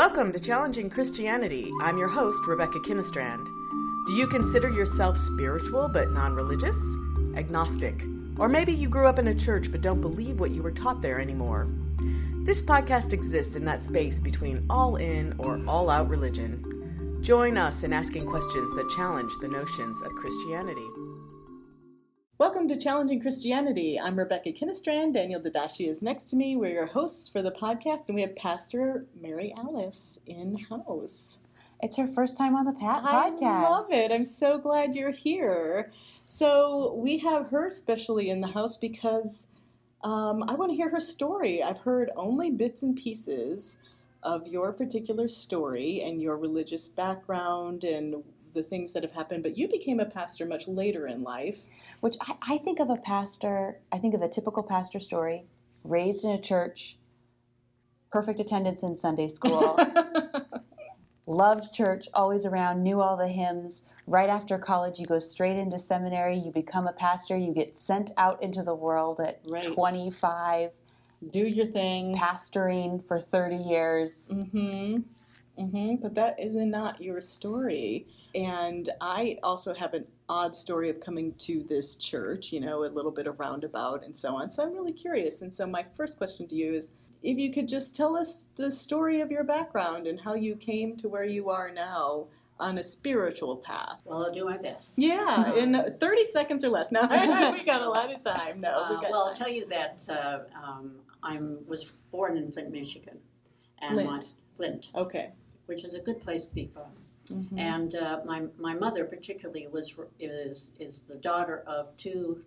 Welcome to Challenging Christianity. I'm your host, Rebecca Kinnestrand. Do you consider yourself spiritual but non religious? Agnostic? Or maybe you grew up in a church but don't believe what you were taught there anymore? This podcast exists in that space between all in or all out religion. Join us in asking questions that challenge the notions of Christianity. Welcome to Challenging Christianity. I'm Rebecca Kinnestrand. Daniel Dadashi is next to me. We're your hosts for the podcast, and we have Pastor Mary Alice in house. It's her first time on the Pat podcast. I love it. I'm so glad you're here. So we have her specially in the house because um, I want to hear her story. I've heard only bits and pieces of your particular story and your religious background and the things that have happened, but you became a pastor much later in life. Which I, I think of a pastor, I think of a typical pastor story, raised in a church, perfect attendance in Sunday school, loved church, always around, knew all the hymns. Right after college, you go straight into seminary, you become a pastor, you get sent out into the world at right. 25. Do your thing. Pastoring for 30 years. Mm-hmm. Mm-hmm. But that is not your story. And I also have an odd story of coming to this church, you know, a little bit of roundabout and so on. So I'm really curious. And so my first question to you is if you could just tell us the story of your background and how you came to where you are now on a spiritual path. Well, I'll do my best. Yeah, in 30 seconds or less. Now we got a lot of time. No, uh, well, time. I'll tell you that uh, um, I was born in Flint, Michigan. And Flint. My, Flint. Okay. Which is a good place to be from. Mm-hmm. And uh, my my mother particularly was is is the daughter of two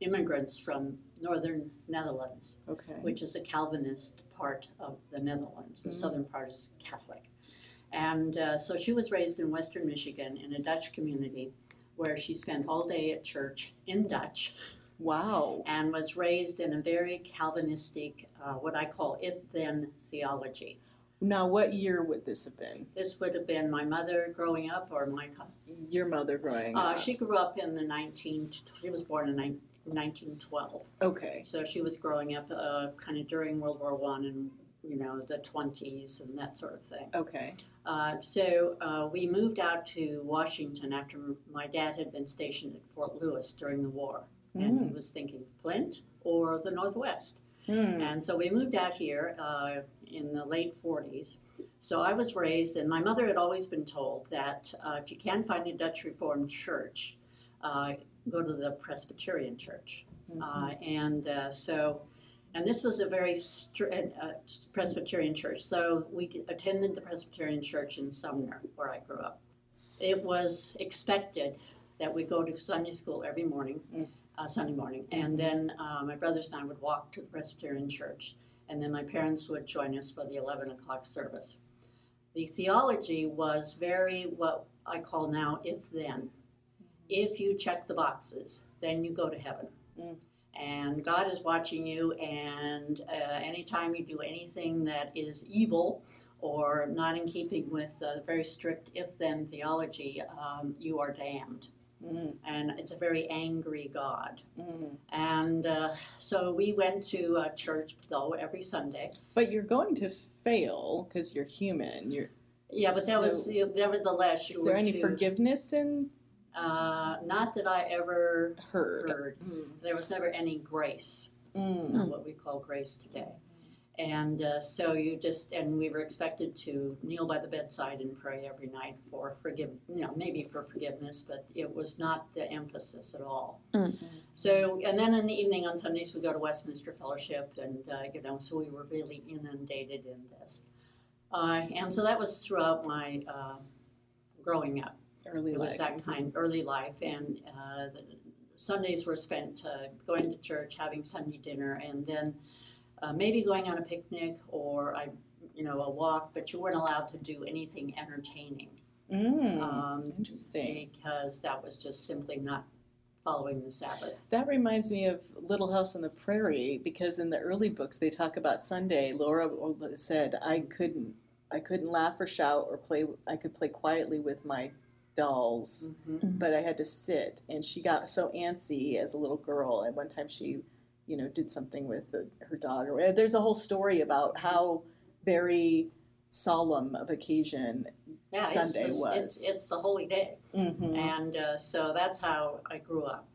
immigrants from northern Netherlands, okay. which is a Calvinist part of the Netherlands. The mm-hmm. southern part is Catholic, and uh, so she was raised in western Michigan in a Dutch community where she spent all day at church in Dutch. Wow. And was raised in a very Calvinistic, uh, what I call if then theology. Now, what year would this have been? This would have been my mother growing up, or my your mother growing uh, up. She grew up in the nineteen. She was born in nineteen twelve. Okay. So she was growing up uh, kind of during World War One and you know the twenties and that sort of thing. Okay. Uh, so uh, we moved out to Washington after my dad had been stationed at Fort Lewis during the war, mm. and he mm. was thinking Flint or the Northwest. Mm. And so we moved out here uh, in the late 40s. So I was raised, and my mother had always been told that uh, if you can't find a Dutch Reformed church, uh, go to the Presbyterian church. Mm-hmm. Uh, and uh, so, and this was a very strict uh, Presbyterian church. So we attended the Presbyterian church in Sumner, where I grew up. It was expected that we go to Sunday school every morning. Mm. Uh, Sunday morning, and then my brothers and I would walk to the Presbyterian church and then my parents would join us for the 11 o'clock service. The theology was very what I call now if then. If you check the boxes, then you go to heaven. Mm. And God is watching you, and uh, anytime you do anything that is evil or not in keeping with a very strict if then theology, um, you are damned. Mm. And it's a very angry God. Mm. And uh, so we went to a church, though, every Sunday. But you're going to fail because you're human. You're yeah, but that so, was nevertheless. Is there any to, forgiveness in? Uh, not that I ever heard. heard. Mm. There was never any grace, mm. what we call grace today. And uh, so you just, and we were expected to kneel by the bedside and pray every night for forgive, you know, maybe for forgiveness, but it was not the emphasis at all. Mm-hmm. So, and then in the evening on Sundays, we go to Westminster Fellowship, and, uh, you know, so we were really inundated in this. Uh, and so that was throughout my uh, growing up. Early it life. was that kind, early life. And uh, Sundays were spent uh, going to church, having Sunday dinner, and then uh, maybe going on a picnic or I, you know, a walk, but you weren't allowed to do anything entertaining. Mm, um, interesting. Because that was just simply not following the Sabbath. That reminds me of Little House on the Prairie because in the early books they talk about Sunday. Laura said I couldn't I couldn't laugh or shout or play I could play quietly with my dolls, mm-hmm. but I had to sit and she got so antsy as a little girl and one time she you know, did something with the, her dog. Or there's a whole story about how very solemn of occasion Yeah, Sunday it's, was. It's, it's the holy day. mm-hmm. And uh, so that's how I grew up.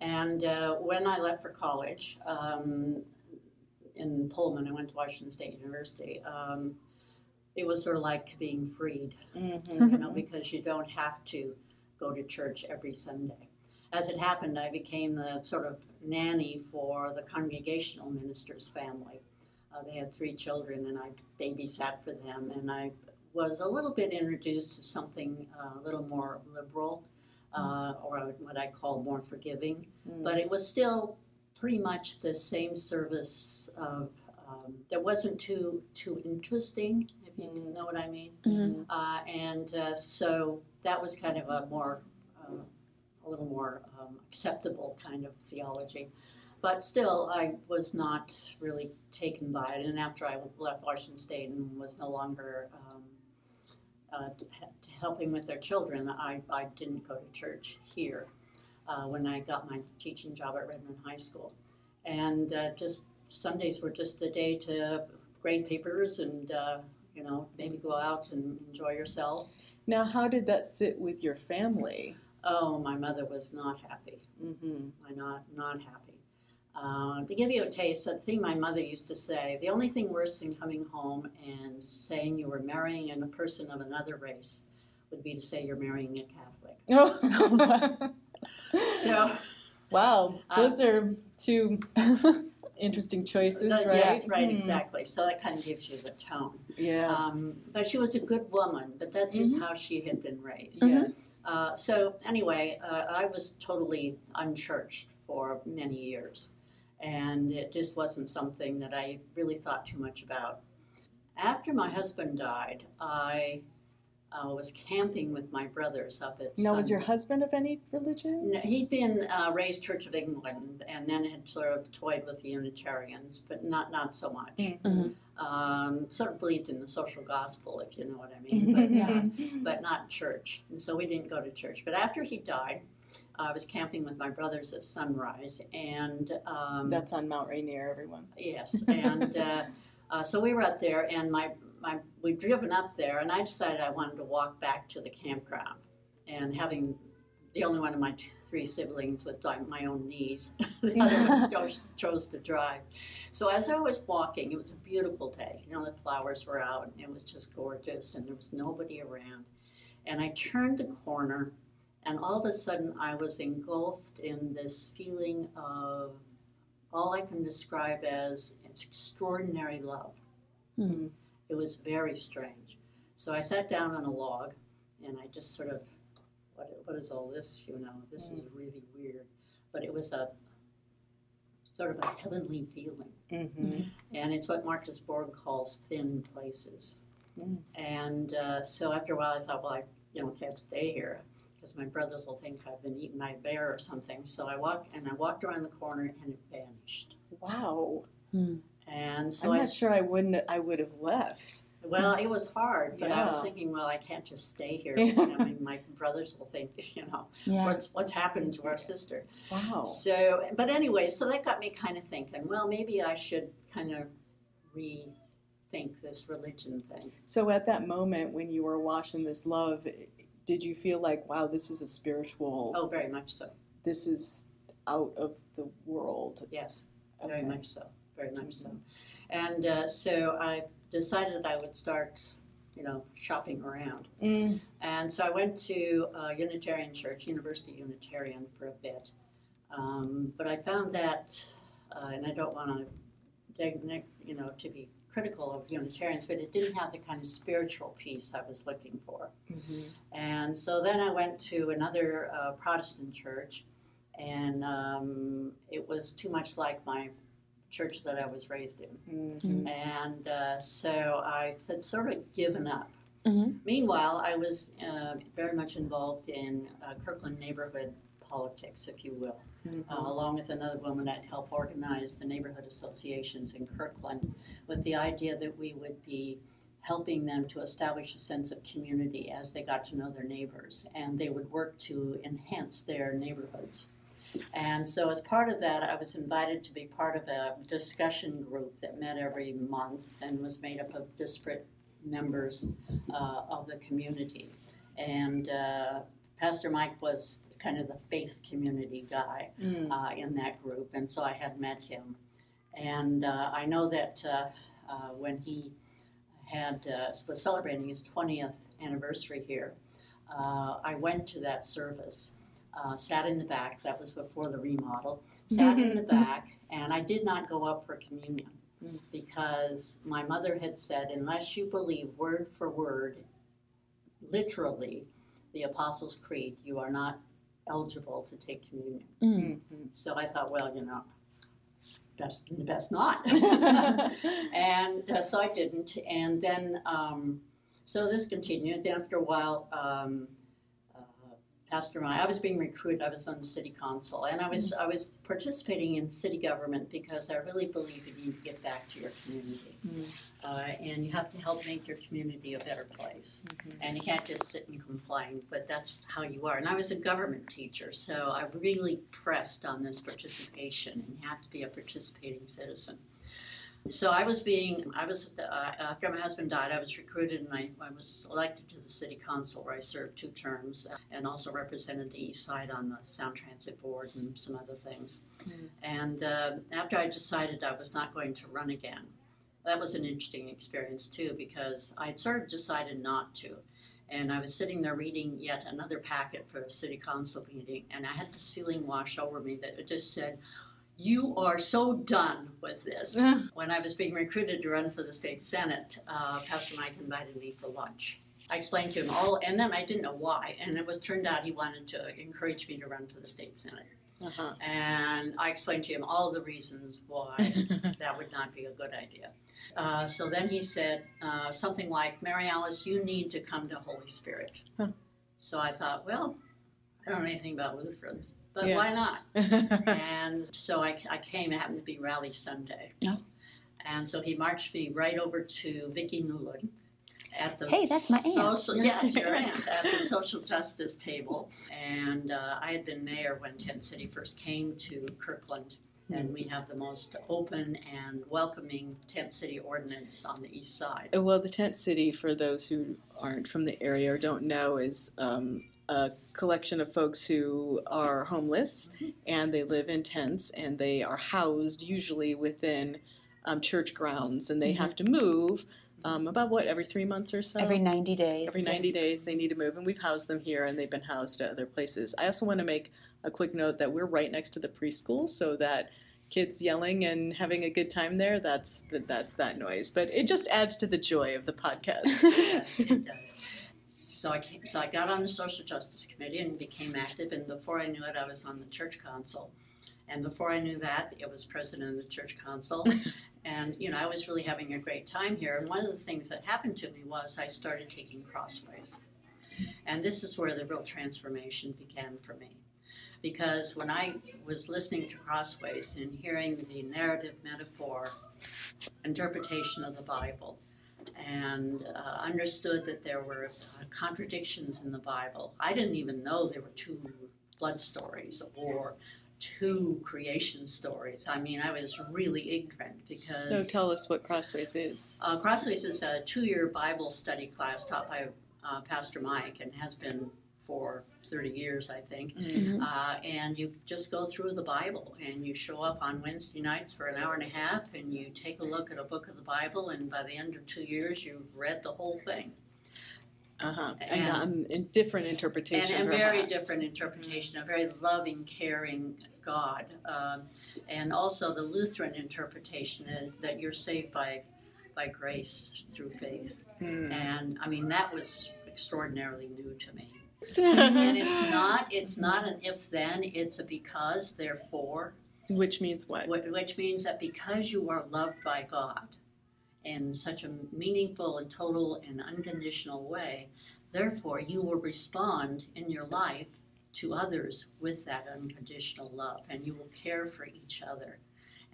And uh, when I left for college um, in Pullman, I went to Washington State University. Um, it was sort of like being freed, Mm-hmm. you know, because you don't have to go to church every Sunday. As it happened, I became the sort of nanny for the congregational minister's family. Uh, they had three children, and I babysat for them, and I was a little bit introduced to something uh, a little more liberal, uh, or what I call more forgiving. Mm. But it was still pretty much the same service of um, that wasn't too too interesting, if you Mm. know what I mean. Mhm. Uh, and uh, so that was kind of a more, a little more um, acceptable kind of theology. But still, I was not really taken by it. And after I left Washington State and was no longer um, uh, helping with their children, I, I didn't go to church here uh, when I got my teaching job at Redmond High School. And uh, just Sundays were just a day to grade papers and uh, you know, maybe go out and enjoy yourself. Now, how did that sit with your family? Oh, my mother was not happy. Mm-hmm. I not not happy. Uh, to give you a taste, the thing my mother used to say: the only thing worse than coming home and saying you were marrying a person of another race would be to say you're marrying a Catholic. Oh, So, wow, Uh, those are two interesting choices, the- right? yes, right, Hmm. exactly. So that kind of gives you the tone. Yeah. Um, but she was a good woman. But that's just how she had been raised. Yes. Uh, so anyway, uh, I was totally unchurched for many years, and it just wasn't something that I really thought too much about. After my husband died, I uh, was camping with my brothers up at. Now, was your husband of any religion? No, He'd been uh, raised Church of England, and then had sort of toyed with the Unitarians, but not not so much. Mhm. Um, sort of believed in the social gospel, if you know what I mean. But, uh, but not church. And so we didn't go to church. But after he died, I was camping with my brothers at sunrise, and um, That's on Mount Rainier, everyone. yes, and uh, uh, so we were up there, and my my we'd driven up there, and I decided I wanted to walk back to the campground, and having the only one of my three siblings with like, my own knees, the other one chose, chose to drive. So as I was walking, it was a beautiful day. You know, the flowers were out, and it was just gorgeous, and there was nobody around. And I turned the corner, and all of a sudden, I was engulfed in this feeling of all I can describe as extraordinary love. Mhm. It was very strange. So I sat down on a log, and I just sort of, what, what is all this? You know, this is really weird. But it was a sort of a heavenly feeling. Mm-hmm. And it's what Marcus Borg calls thin places. Mm. And uh, so after a while, I thought, well, I you know can't stay here because my brothers will think I've been eaten by a bear or something. So I walked and I walked around the corner and it vanished. Wow. And so I'm I not sure I wouldn't. I would have left. Well, it was hard, but I was thinking, well, I can't just stay here. I mean, my brothers will think, you know, Yeah. what's what's happened to our sister. Wow. So, but anyway, so that got me kind of thinking. Well, maybe I should kind of rethink this religion thing. So at that moment when you were watching this love, did you feel like, wow, this is a spiritual? Oh, very much so. This is out of the world. Yes, very much so. Very much so. And uh, so I decided I would start, you know, shopping around. Mm. And so I went to a Unitarian church, University Unitarian, for a bit. Um, but I found that, uh, and I don't want to, you know, to be critical of Unitarians, but it didn't have the kind of spiritual peace I was looking for. hmm And so then I went to another uh, Protestant church, and um, it was too much like my church that I was raised in. hmm And uh, so I had sort of given up. Mhm. Meanwhile, I was uh, very much involved in uh, Kirkland neighborhood politics, if you will, uh, along with another woman that helped organize the neighborhood associations in Kirkland with the idea that we would be helping them to establish a sense of community as they got to know their neighbors and they would work to enhance their neighborhoods. And so, as part of that, I was invited to be part of a discussion group that met every month and was made up of disparate members uh, of the community. And uh, Pastor Mike was kind of the faith community guy Mm. uh, in that group, and so I had met him. And uh, I know that uh, uh, when he had uh, was celebrating his 20th anniversary here, uh, I went to that service. Uh, sat in the back. That was before the remodel. Sat in the back, and I did not go up for communion Mm. because my mother had said, unless you believe word for word, literally, the Apostles' Creed, you are not eligible to take communion. Mm. Mhm. So I thought, well, you know, best best not. and uh, so I didn't. And then, um, so this continued. Then after a while, um, Pastor I was being recruited. I was on the city council, and I was I was participating in city government because I really believe you need to get back to your community, Mm. uh, and you have to help make your community a better place. Mhm. And you can't just sit and complain, but that's how you are. And I was a government teacher, so I really pressed on this participation, and you have to be a participating citizen. So I was being, I was, uh, after my husband died, I was recruited and I, I was elected to the city council where I served two terms uh, and also represented the east side on the Sound Transit Board and some other things. Mm. And uh, after I decided I was not going to run again, that was an interesting experience too because I'd sort of decided not to. And I was sitting there reading yet another packet for a city council meeting, and I had this feeling wash over me that it just said, You are so done with this. when I was being recruited to run for the state senate, uh, Pastor Mike invited me for lunch. I explained to him all, and then I didn't know why, and it was turned out he wanted to encourage me to run for the state senate. Uh-huh. And I explained to him all the reasons why that would not be a good idea. Uh, so then he said uh, something like, Mary Alice, you need to come to Holy Spirit. Huh. So I thought, well, I don't know anything about Lutherans, but Yeah. why not? and so I, I came, it happened to be Rally Sunday. Oh. And so he marched me right over to Vicky Newland at the Hey, that's my aunt. social yes, your aunt at the social justice table. And uh, I had been mayor when Tent City first came to Kirkland, and we have the most open and welcoming Tent City ordinance on the east side. Uh, Well, the tent city, for those who aren't from the area or don't know, is um, a collection of folks who are homeless and they live in tents and they are housed usually within um, church grounds and they Mhm. have to move um, about what every three months or so. Every 90 days. Every 90 days they need to move, and we've housed them here, and they've been housed at other places. I also want to make a quick note that we're right next to the preschool, so that kids yelling and having a good time there, that's that, that's that noise. But it just adds to the joy of the podcast. yes, it does. So I came, so I got on the social justice committee and became active. And before I knew it, I was on the church council. And before I knew that, I was president of the church council. and you know, I was really having a great time here. And one of the things that happened to me was I started taking crossways. And this is where the real transformation began for me. Because when I was listening to Crossways and hearing the narrative metaphor interpretation of the Bible, and uh, understood that there were uh, contradictions in the Bible. I didn't even know there were two flood stories or two creation stories. I mean, I was really ignorant because. so tell us what Crossways is. uh, Crossways is a two-year Bible study class taught by uh, Pastor Mike and has been for 30 years, I think. Mhm. Uh, and you just go through the Bible and you show up on Wednesday nights for an hour and a half and you take a look at a book of the Bible, and by the end of two years, you've read the whole thing. Uh-huh. And, And- um, different interpretation. and a very different interpretation, a very loving, caring God, um, and also the Lutheran interpretation is that you're saved by by grace through faith. Hmm. And I mean that was extraordinarily new to me. And it's not it's not an if then, it's a because therefore, Which means what? which means that because you are loved by God in such a meaningful and total and unconditional way, therefore you will respond in your life to others with that unconditional love and you will care for each other.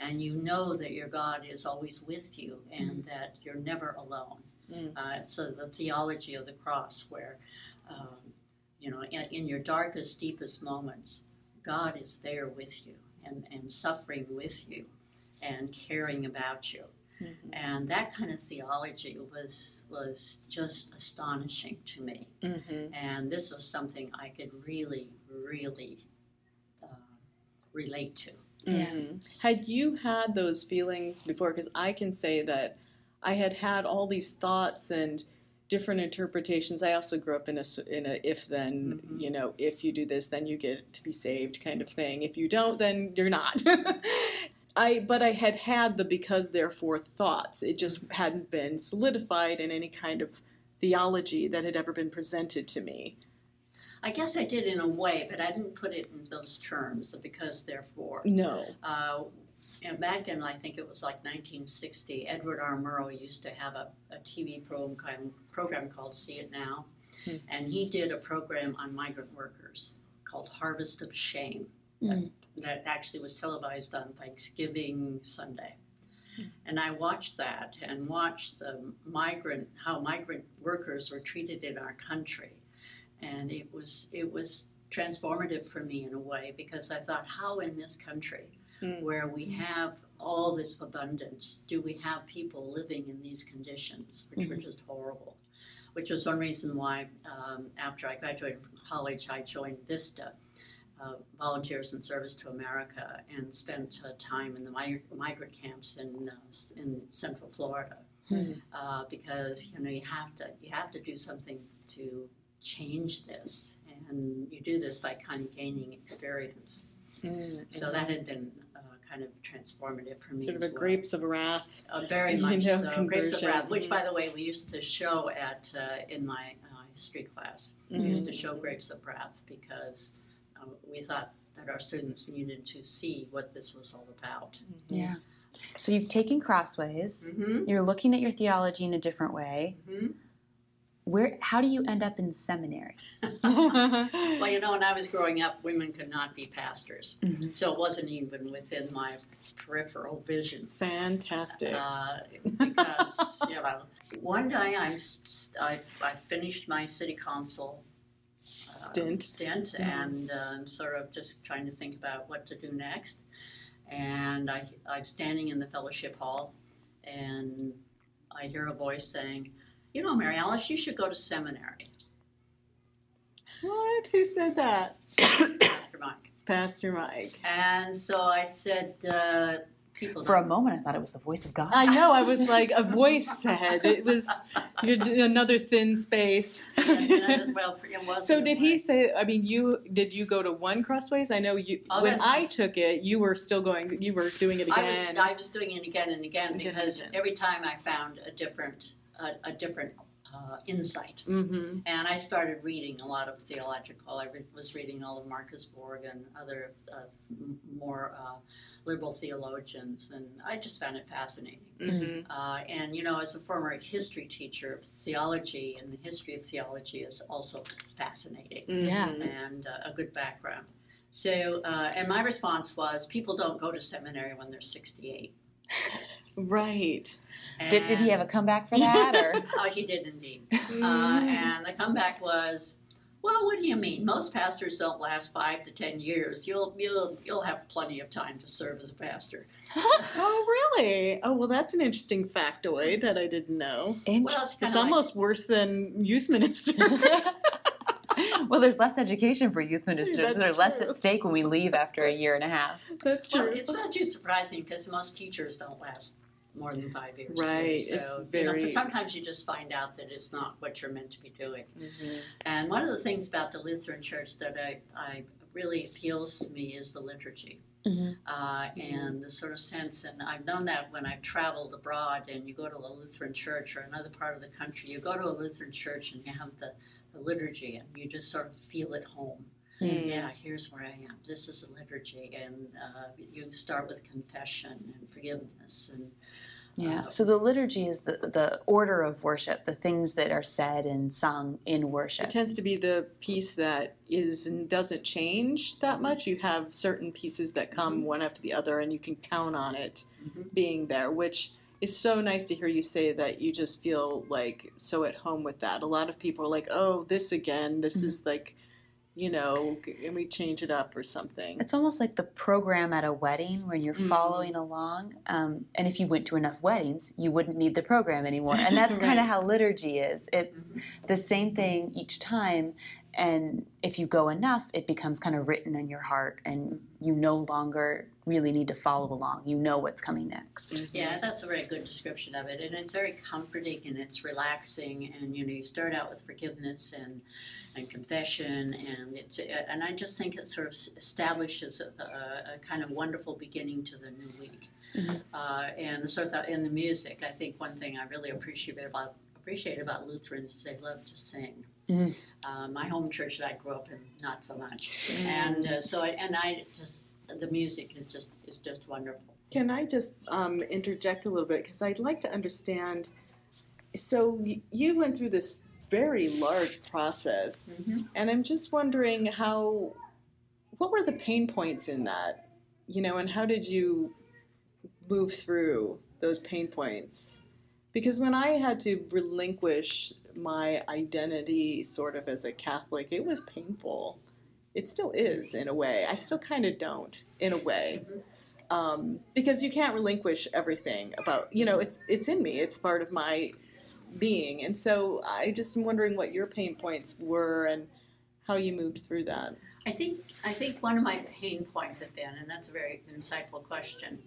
And you know that your God is always with you and that you're never alone. Mm. Uh, so the theology of the cross, where um, you know, in, in your darkest, deepest moments, God is there with you and, and suffering with you and caring about you. Mm-hmm. and that kind of theology was was just astonishing to me. Mm-hmm. And this was something I could really, really uh, relate to. Yeah. Mhm. Had you had those feelings before? Because I can say that I had had all these thoughts and different interpretations. I also grew up in a in a if then Mhm. you know if you do this then you get to be saved kind of thing. If you don't then you're not. I but I had had the because therefore thoughts. It just hadn't been solidified in any kind of theology that had ever been presented to me. I guess I did in a way, but I didn't put it in those terms, the because therefore. No. Uh, and back in, I think it was like 1960, Edward R. Murrow used to have a, a TV program, program called See It Now. Hmm. And he did a program on migrant workers called Harvest of Shame Mm. that actually was televised on Thanksgiving Sunday. Hmm. And I watched that and watched the migrant, how migrant workers were treated in our country. And it was, it was transformative for me in a way because I thought, how in this country Hmm. where we have all this abundance, do we have people living in these conditions, which were just horrible? Which was one reason why, um, after I graduated from college, I joined VISTA, uh, Volunteers in Service to America, and spent uh, time in the mig- migrant camps in uh, in Central Florida, Hmm. uh, because you know you have to you have to do something to change this, and you do this by kind of gaining experience. Mm, So that had been kind of transformative for me. sort of as a well. grapes of wrath. Uh, very you much know, so. Grapes of. Wrath, which, by the way, we used to show at uh, in my uh, history class. We used to show Grapes of Wrath because uh, we thought that our students needed to see what this was all about. Yeah. So you've taken Crossways. Mm-hmm. You're looking at your theology in a different way. Mm-hmm. Where? How do you end up in seminary? Well, you know, when I was growing up, women could not be pastors, Mhm. so it wasn't even within my peripheral vision. Fantastic. Uh, because you know, one day I'm st- I, I finished my city council uh, Stint. stint, Mhm. and uh, I'm sort of just trying to think about what to do next. And I, I'm standing in the fellowship hall, and I hear a voice saying, "You know, Mary Alice, you should go to seminary." what? Who said that? Pastor Mike. Pastor Mike. And so I said, uh, "People." For a moment, I thought it was the voice of God. I know. I was like, a voice said it was another thin space. Yes, and, well, so did he say? I mean, you did you go to one Crossways? I know you. Oh, when I took it, you were still going. You were doing it again. I was. I was doing it again and Again because every time I found a different, a, a different uh, insight. mm-hmm. And I started reading a lot of theological. I re- was reading all of Marcus Borg and other uh, more uh, liberal theologians, and I just found it fascinating. Mm-hmm. Uh, and you know, as a former history teacher, of theology and the history of theology is also fascinating Yeah. and uh, a good background. So, uh, and my response was, people don't go to seminary when they're 68. Right. Did, did he have a comeback for that, or Oh, he did indeed. Uh, and the comeback was, well, what do you mean? Most pastors don't last five to ten years. You'll you'll you'll have plenty of time to serve as a pastor. oh, really? Oh, well, that's an interesting factoid that I didn't know. Well, it's It's of almost worse than youth ministers. well, there's less education for youth ministers. That's There's less at stake when we leave after a year and a half. that's well, true. it's not too surprising because most teachers don't last more than five years. too. Right, So it's you know, sometimes you just find out that it's not what you're meant to be doing. Mhm. And one of the things about the Lutheran Church that I, I really appeals to me is the liturgy. Mhm. Uh, and the sort of sense, and I've known that when I've traveled abroad and you go to a Lutheran church or another part of the country, you go to a Lutheran church and you have the, the liturgy and you just sort of feel at home. Mm. Yeah, here's where I am. This is a liturgy. And uh, you start with confession and forgiveness. And Yeah. So the liturgy is the the order of worship, the things that are said and sung in worship. It tends to be the piece that is and doesn't change that much. You have certain pieces that come one after the other, and you can count on it Mhm. being there, which is so nice to hear you say that you just feel like so at home with that. A lot of people are like, "Oh, this again. This Mhm. is like." You know, and we change it up or something. It's almost like the program at a wedding when you're Mm. following along. Um, and if you went to enough weddings, you wouldn't need the program anymore. And that's kind of how liturgy is. It's the same thing each time. And if you go enough, it becomes kind of written in your heart, and you no longer really need to follow along. You know what's coming next. Yeah, that's a very good description of it, and it's very comforting and it's relaxing. And you know, you start out with forgiveness and and confession, and it's and I just think it sort of establishes a, a, a kind of wonderful beginning to the new week. Mhm. Uh, and sort of in the music, I think one thing I really appreciate about appreciate about Lutherans is they love to sing. Mhm. Uh, my home church that I grew up in, not so much, and uh, so I, and I just the music is just is just wonderful. Can I just um, interject a little bit because I'd like to understand? So you went through this very large process, Mhm. and I'm just wondering how, what were the pain points in that, you know, and how did you move through those pain points? Because when I had to relinquish my identity, sort of as a Catholic, it was painful. It still is in a way. I still kind of don't in a way um, because you can't relinquish everything about you know it's it's in me it's part of my being and so i just am wondering what your pain points were and how you moved through that I think I think one of my pain points have been, and that's a very insightful question,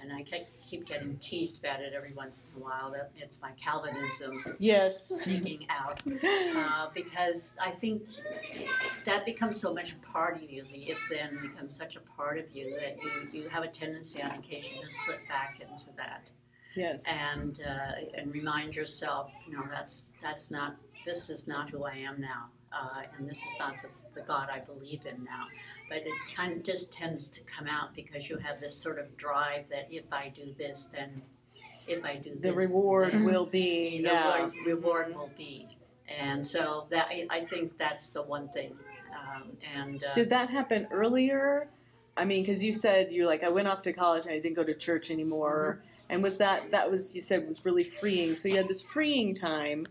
and I keep getting teased about it every once in a while. That it's my Calvinism yes sneaking out, uh, because I think that becomes so much a part of you. The if then becomes such a part of you that you, you have a tendency on occasion to slip back into that yes and uh, and remind yourself, you know, that's that's not this is not who I am now, uh, and this is not the, the God I believe in now. But it kind of just tends to come out because you have this sort of drive that if I do this, then if I do the reward then will be the yeah reward, reward will be. And so that I, I think that's the one thing. Um, and uh, did that happen earlier i mean because you said you're like i went off to college and i didn't go to church anymore and was that that was you said was really freeing so you had this freeing time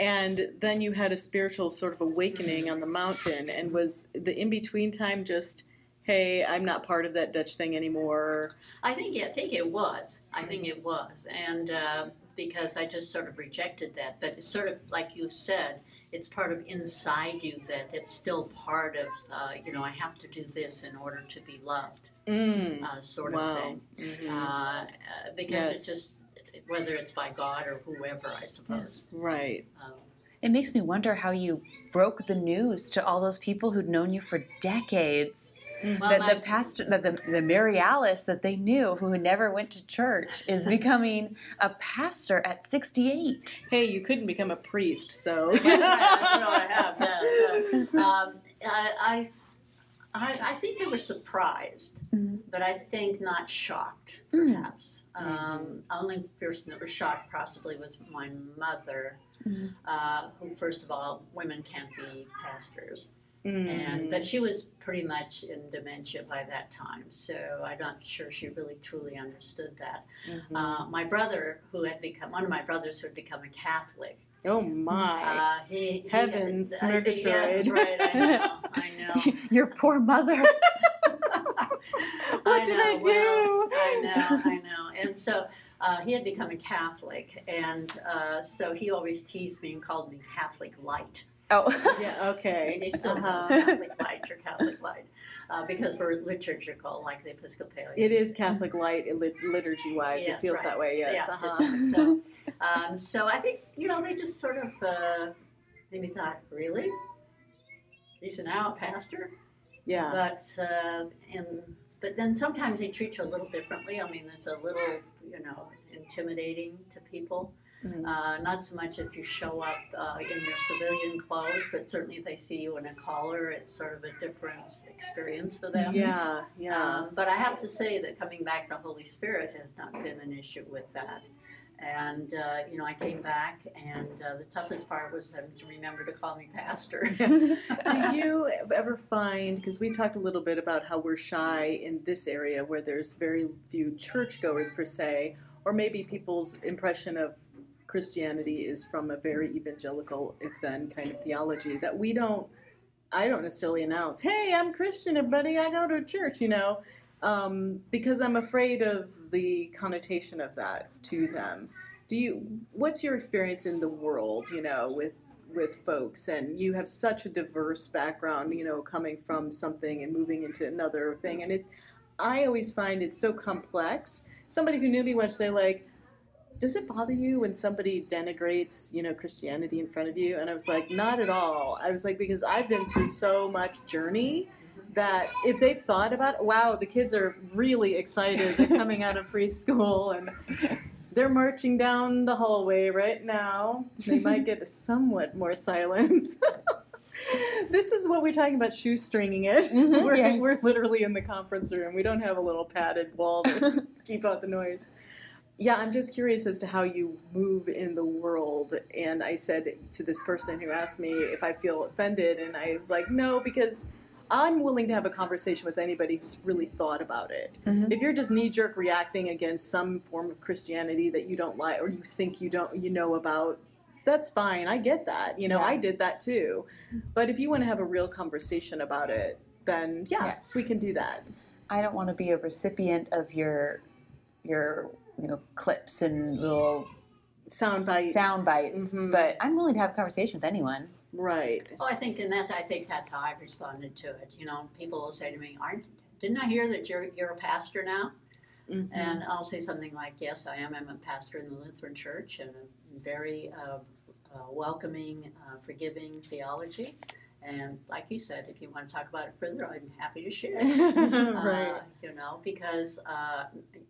and then you had a spiritual sort of awakening on the mountain and was the in-between time just hey i'm not part of that dutch thing anymore I think I think it was. I think it was, and uh, because I just sort of rejected that. But it's sort of like you said, it's part of inside you that it's still part of. Uh, you know, I have to do this in order to be loved, mm. uh, sort of wow thing. Mhm. Uh, uh, because Yes. it just whether it's by God or whoever, I suppose. right Um, It makes me wonder how you broke the news to all those people who'd known you for decades. well, that my- the pastor, that the, the Mary Alice that they knew who never went to church is becoming a pastor at 68. hey you couldn't become a priest so That's right, that's what I have. Yeah, so, um, I, I, I, I think they were surprised, Mhm. but I think not shocked, Mm. perhaps. Um, only person that was shocked possibly was my mother, Mhm. uh, who, first of all, women can't be pastors, Mm. and but she was pretty much in dementia by that time, so I'm not sure she really truly understood that. Mhm. Uh, my brother, who had become one of my brothers, who had become a Catholic, oh my uh, he, he Heavens, I- Murgatroyd. Yes, right. I know. I know. Your poor mother. What did I do? well, I know. I know. And so uh, he had become a Catholic, and uh, so he always teased me and called me Catholic Light. Oh. yeah okay And he still Uh-huh. does Catholic Light or Catholic Light uh, because we're liturgical, like the Episcopalians. It is Catholic light liturgy wise. it feels right. that way. Yes. Yes, uh-huh. So, um, so I think you know they just sort of uh, maybe thought, really, he's now a pastor, Yeah. but uh, and but then sometimes they treat you a little differently. I mean, it's a little you know intimidating to people. Mhm. Uh, not so much if you show up uh, in your civilian clothes, but certainly if they see you in a collar, it's sort of a different experience for them. Yeah. Yeah. Um, but I have to say that coming back, the Holy Spirit has not been an issue with that. And, uh, you know, I came back, and uh, the toughest part was them to remember to call me pastor. Do you ever find, because we talked a little bit about how we're shy in this area where there's very few churchgoers per se, or maybe people's impression of Christianity is from a very evangelical, if then, kind of theology, that we don't I don't necessarily announce, "Hey, I'm Christian, everybody. I go to church," you know, um, because I'm afraid of the connotation of that to them. Do you? What's your experience in the world? You know, with with folks, and you have such a diverse background. You know, coming from something and moving into another thing, and it. I always find it so complex. Somebody who knew me once, they're like, does it bother you when somebody denigrates you know christianity in front of you? And i was like not at all. I was like because i've been through so much journey that if they've thought about wow the kids are really excited. They're coming out of preschool and they're marching down the hallway right now. They might get somewhat more silence. This is what we're talking about shoestringing it. Mhm, we're, yes. we're literally in the conference room. We don't have a little padded wall to keep out the noise yeah, I'm just curious as to how you move in the world. And I said to this person who asked me if I feel offended, and I was like, no, because I'm willing to have a conversation with anybody who's really thought about it. Mhm. If you're just knee jerk reacting against some form of Christianity that you don't like or you think you don't you know about, that's fine. I get that. You know, Yeah. I did that too. But if you want to have a real conversation about it, then yeah, Yeah. we can do that. I don't want to be a recipient of your your you know clips and little Sound bites. sound bites, Mhm. but I'm willing to have a conversation with anyone. right. Oh, I think, and that's I think that's how I've responded to it. You know, people will say to me, "Aren't didn't I hear that you're you're a pastor now?" Mhm. And I'll say something like, "Yes, I am. I'm a pastor in the Lutheran Church, and a very uh, uh, welcoming, uh, forgiving theology." And like you said, if you want to talk about it further, I'm happy to share. right. Uh, you know, because uh,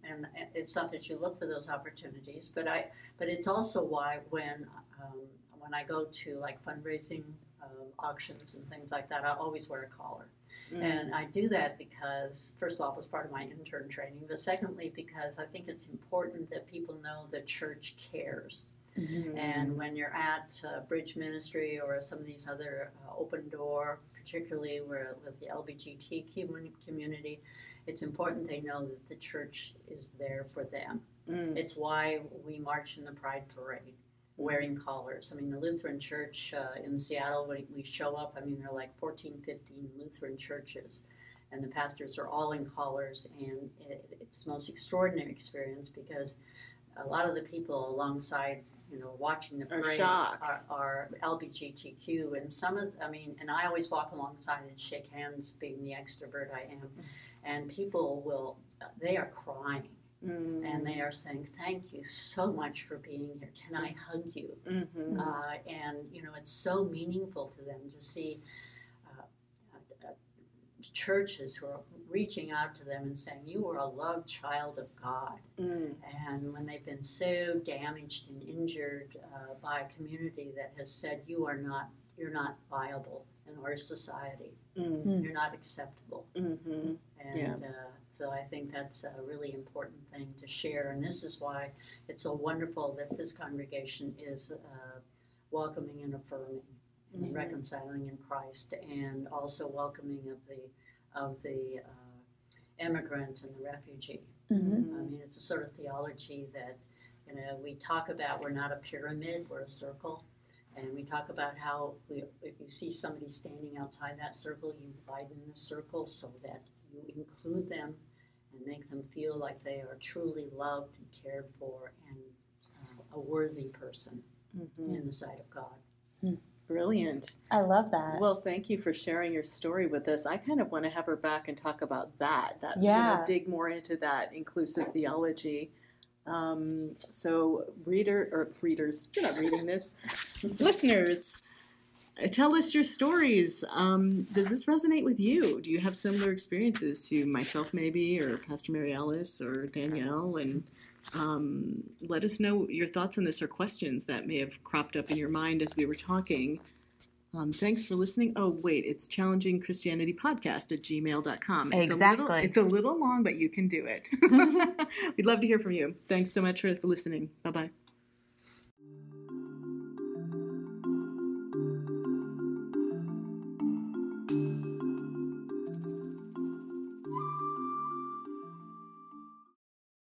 and it's not that you look for those opportunities, but I but it's also why when um, when I go to like fundraising um, auctions and things like that, I always wear a collar, Mm. and I do that because first of off, it's part of my intern training, but secondly, because I think it's important that people know the church cares. Mm-hmm. And when you're at uh, Bridge Ministry or some of these other uh, open door, particularly where with the commun- community, it's important they know that the church is there for them. Mm. It's why we march in the Pride Parade wearing collars. I mean, the Lutheran Church uh, in Seattle, when we show up, I mean, there are like 14, 15 Lutheran churches. And the pastors are all in collars, and it, it's the most extraordinary experience because a lot of the people alongside, you know, watching the Are parade shocked. are, are LGBTQ, and some of, I mean, and I always walk alongside and shake hands, being the extrovert I am, and people will, they are crying Mm. and they are saying, "Thank you so much for being here. Can I hug you?" Mhm. Uh, and you know, it's so meaningful to them to see churches who are reaching out to them and saying, "You are a loved child of God." Mm. And when they've been so damaged and injured uh, by a community that has said, "You are not, you're not viable in our society. Mm. Mm. You're not acceptable." Mhm. And Yeah. uh, so I think that's a really important thing to share. And this is why it's so wonderful that this congregation is uh, welcoming and affirming Mhm. reconciling in Christ and also welcoming of the, of the uh, immigrant and the refugee. Mm-hmm. I mean, it's a sort of theology that, you know, we talk about we're not a pyramid, we're a circle. And we talk about how we, if you see somebody standing outside that circle, you widen the circle so that you include them and make them feel like they are truly loved and cared for and uh, a worthy person Mhm. in the sight of God. Brilliant. I love that. Well, thank you for sharing your story with us. I kind of want to have her back and talk about that. That you Yeah. know, dig more into that inclusive theology. Um, so, reader or readers, you're not reading this. Listeners, uh, tell us your stories. Um, does this resonate with you? Do you have similar experiences to myself, maybe, or Pastor Mary Alice or Danielle? And um, let us know your thoughts on this or questions that may have cropped up in your mind as we were talking. Um, thanks for listening. Oh, wait, it's challenging Christianity podcast at gmail.com. It's A little, Exactly. it's a little long, but you can do it. We'd love to hear from you. Thanks so much for, for listening. Bye bye.